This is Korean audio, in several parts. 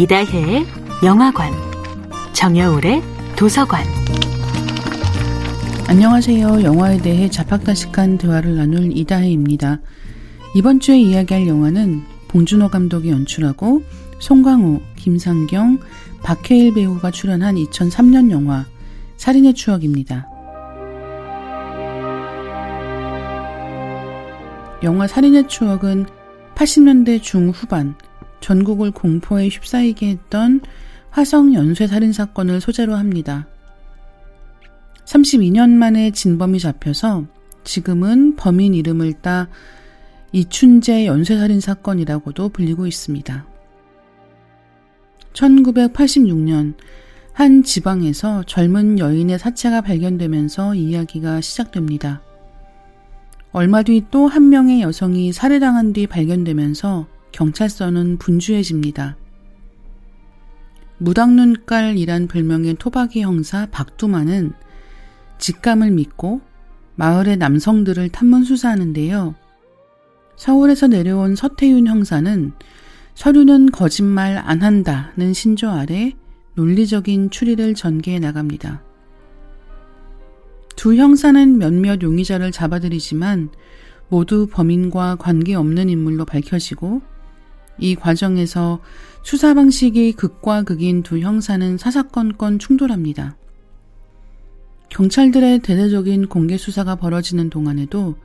이다혜의 영화관, 정여울의 도서관. 안녕하세요. 영화에 대해 자팍다식한 대화를 나눌 이다혜입니다. 이번 주에 이야기할 영화는 봉준호 감독이 연출하고 송강호, 김상경, 박해일 배우가 출연한 2003년 영화 살인의 추억입니다. 영화 살인의 추억은 80년대 중후반 전국을 공포에 휩싸이게 했던 화성 연쇄 살인 사건을 소재로 합니다. 32년 만에 진범이 잡혀서 지금은 범인 이름을 따 이춘재 연쇄살인 사건이라고도 불리고 있습니다. 1986년 한 지방에서 젊은 여인의 사체가 발견되면서 이야기가 시작됩니다. 얼마 뒤 또 한 명의 여성이 살해당한 뒤 발견되면서 경찰서는 분주해집니다. 무당눈깔이란 별명의 토박이 형사 박두만은 직감을 믿고 마을의 남성들을 탐문 수사하는데요. 서울에서 내려온 서태윤 형사는 서류는 거짓말 안 한다는 신조 아래 논리적인 추리를 전개해 나갑니다. 두 형사는 몇몇 용의자를 잡아들이지만 모두 범인과 관계없는 인물로 밝혀지고 이 과정에서 수사 방식이 극과 극인 두 형사는 사사건건 충돌합니다. 경찰들의 대대적인 공개 수사가 벌어지는 동안에도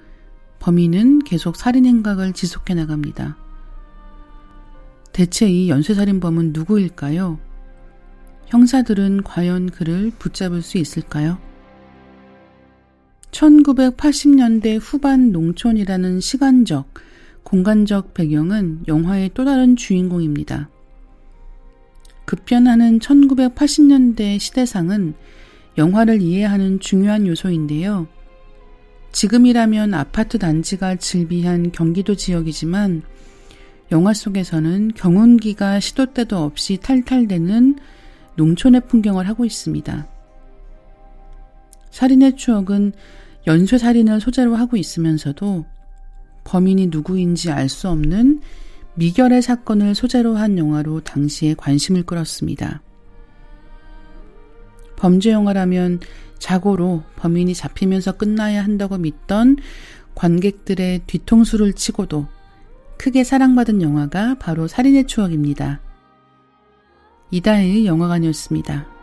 범인은 계속 살인 행각을 지속해 나갑니다. 대체 이 연쇄살인범은 누구일까요? 형사들은 과연 그를 붙잡을 수 있을까요? 1980년대 후반 농촌이라는 시간적, 공간적 배경은 영화의 또 다른 주인공입니다. 급변하는 1980년대 시대상은 영화를 이해하는 중요한 요소인데요. 지금이라면 아파트 단지가 즐비한 경기도 지역이지만 영화 속에서는 경운기가 시도 때도 없이 탈탈대는 농촌의 풍경을 하고 있습니다. 살인의 추억은 연쇄살인을 소재로 하고 있으면서도 범인이 누구인지 알 수 없는 미결의 사건을 소재로 한 영화로 당시에 관심을 끌었습니다. 범죄 영화라면 자고로 범인이 잡히면서 끝나야 한다고 믿던 관객들의 뒤통수를 치고도 크게 사랑받은 영화가 바로 살인의 추억입니다. 이다혜의 영화관이었습니다.